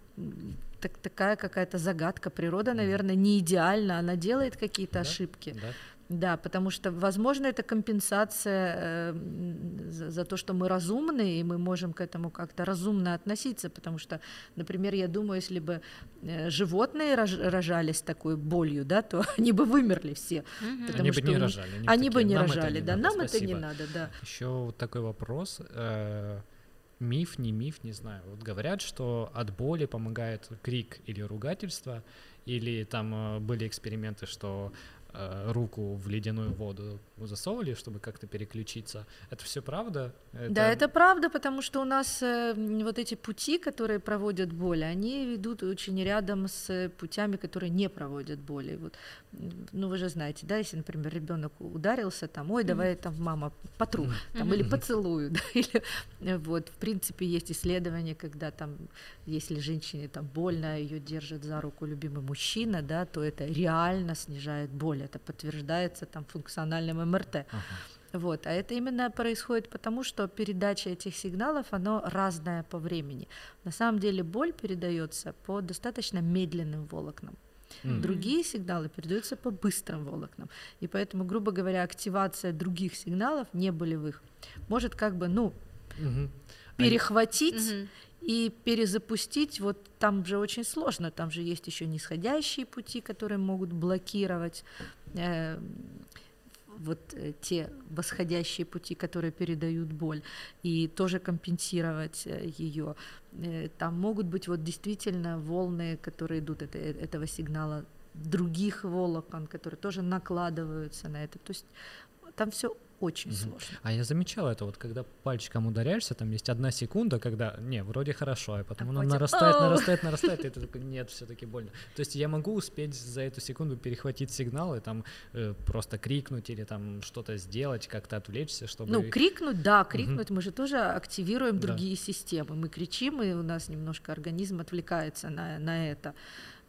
так, такая какая-то загадка. Природа, наверное, не идеальна, она делает какие-то Да, ошибки. Да. Да, потому что, возможно, это компенсация э, м, за, за то, что мы разумны, и мы можем к этому как-то разумно относиться, потому что, например, я думаю, если бы э, животные рож- рожались с такой болью, да, то [LAUGHS] они бы вымерли все. Мгм. Потому Они бы что не у них- рожали. Они, Они бы не «Нам это рожали, не да, надо, нам это не спасибо». надо, да. Еще вот такой вопрос. э, Миф, не миф, не знаю. Вот говорят, что от боли помогает крик или ругательство, или там э, были эксперименты, что руку в ледяную воду засовывали, чтобы как-то переключиться. Это все правда? Да, это правда, потому что у нас э, вот эти пути, которые проводят боли, они ведут очень рядом с э, путями, которые не проводят боли. Вот, ну вы же знаете, да, если, например, ребенок ударился, там, ой, давай там мама потру, там, или поцелую, [LAUGHS] да, или э, вот, в принципе, есть исследования, когда там, если женщине там больно, ее держит за руку любимый мужчина, да, то это реально снижает боль, это подтверждается там функциональным МРТ. Ага. Вот, а это именно происходит потому, что передача этих сигналов, оно разное по времени. На самом деле боль передается по достаточно медленным волокнам. Mm. Другие сигналы передаются по быстрым волокнам. И поэтому, грубо говоря, активация других сигналов не болевых может как бы, ну, mm-hmm. перехватить mm-hmm. И перезапустить. Вот там же очень сложно, там же есть еще нисходящие пути, которые могут блокировать э, вот те восходящие пути, которые передают боль, и тоже компенсировать э, ее. Э, там могут быть вот действительно волны, которые идут это, этого сигнала, других волокон, которые тоже накладываются на это. То есть там все очень угу. сложно. А я замечал это, вот когда пальчиком ударяешься, там есть одна секунда, когда, не, вроде хорошо, а потом а оно нарастает, нарастает, нарастает, и ты [LAUGHS] такой, нет, все-таки больно. То есть я могу успеть за эту секунду перехватить сигнал и там э, просто крикнуть или там что-то сделать, как-то отвлечься, чтобы... Ну, крикнуть, да, крикнуть, угу. мы же тоже активируем другие да. системы, мы кричим, и у нас немножко организм отвлекается на, на это.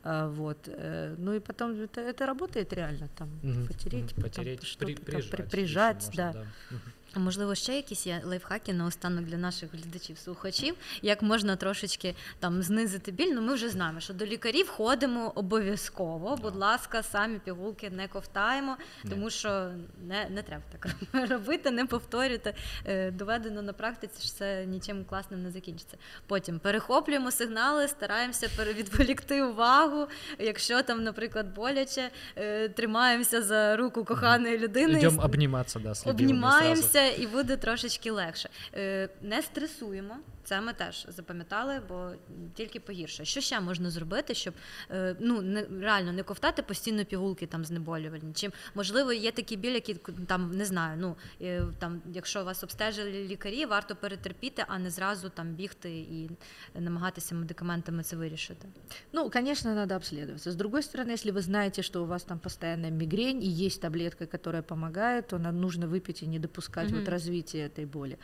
А, вот. Э, ну и потом это, это работает реально, там, угу, потереть, угу, потереть при, прижать, при, прижать да. да. Угу. Можливо, ще якісь є лайфхаки наостанок для наших глядачів, слухачів, як можна трошечки там знизити біль. Ну ми вже знаємо, що до лікарів ходимо обов'язково. Будь ласка, самі пігулки не ковтаємо, тому що не не треба так [LAUGHS] робити, не повторюйте. Е, доведено на практиці, що це нічим класним не закінчиться. Потім перехоплюємо сигнали, стараємося відволікти увагу. Якщо там, наприклад, боляче, е, тримаємося за руку коханої людини. Йдемо обніматися, да, обнімаємося і буде трошечки легше. Е, не стресуємо, це ми теж запам'ятали, бо тільки погірше. Що ще можна зробити, щоб е, ну не реально не ковтати постійно пігулки там знеболювальні? Чим можливо є такі біль, які там не знаю. Ну е, там, якщо вас обстежили лікарі, варто перетерпіти, а не зразу там бігти і намагатися медикаментами це вирішити. Ну, конечно, надо обследоваться. С другой стороны, если вы знаете, что у вас там постоянная мигрень и есть таблетка, которая помогает, то нужно выпить и не допускать Mm-hmm. вот развития этой боли.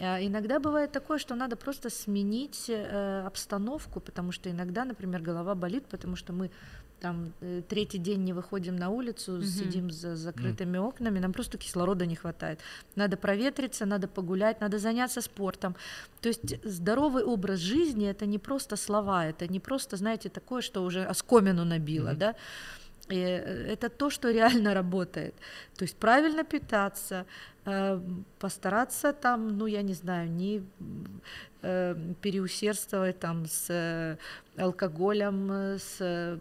А, иногда бывает такое, что надо просто сменить э, обстановку, потому что иногда, например, голова болит, потому что мы там э, третий день не выходим на улицу, угу. сидим за закрытыми mm. окнами, нам просто кислорода не хватает. Надо проветриться, надо погулять, надо заняться спортом. То есть здоровый образ жизни это не просто слова, это не просто, знаете, такое, что уже оскомину набило, mm. да. И э, это то, что реально работает. То есть правильно питаться, э, постараться там, ну я не знаю, не э, переусердствовать там с алкоголем, с,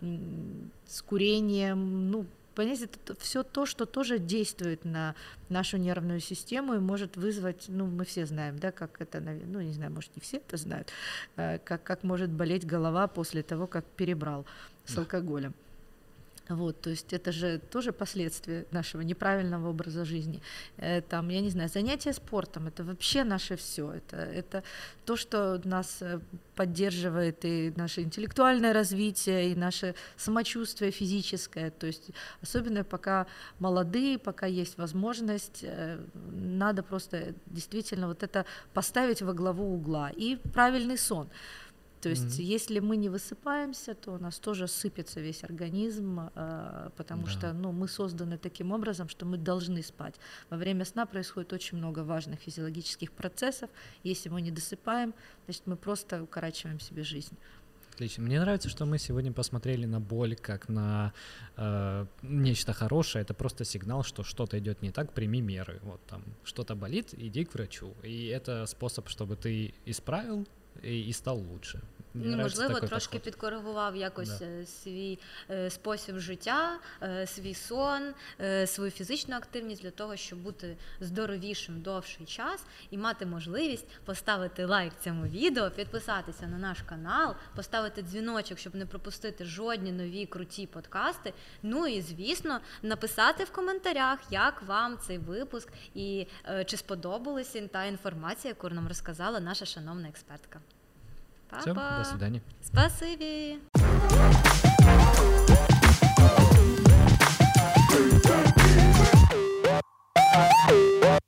с курением, ну понимаете, это все то, что тоже действует на нашу нервную систему и может вызвать, ну, мы все знаем, да, как это, ну, не знаю, может, не все это знают, как, как может болеть голова после того, как перебрал с да. Вот, то есть это же тоже последствия нашего неправильного образа жизни. Э, там, я не знаю, занятия спортом это вообще наше все. Это, это то, что нас э, поддерживает и наше интеллектуальное развитие, и наше самочувствие физическое. То есть особенно пока молодые, пока есть возможность, э, надо просто действительно вот это поставить во главу угла. И правильный сон. То есть, mm-hmm. если мы не высыпаемся, то у нас тоже сыпется весь организм, э, потому да. что ну, мы созданы таким образом, что мы должны спать. Во время сна происходит очень много важных физиологических процессов. Если мы не досыпаем, значит, мы просто укорачиваем себе жизнь. Отлично. Мне нравится, что мы сегодня посмотрели на боль как на э, нечто хорошее. Это просто сигнал, что что-то идет не так, прими меры. Вот там что-то болит, иди к врачу. И это способ, чтобы ты исправил і став лучше. Мені Можливо, трошки підход. підкоригував якось да. Е, свій е, спосіб життя, е, свій сон, е, свою фізичну активність для того, щоб бути здоровішим довший час і мати можливість поставити лайк цьому відео, підписатися на наш канал, поставити дзвіночок, щоб не пропустити жодні нові круті подкасти. Ну і звісно, написати в коментарях, як вам цей випуск і е, чи сподобалася та інформація, яку нам розказала наша шановна експертка. Папа. Все, до свидания. Спасибо. Thank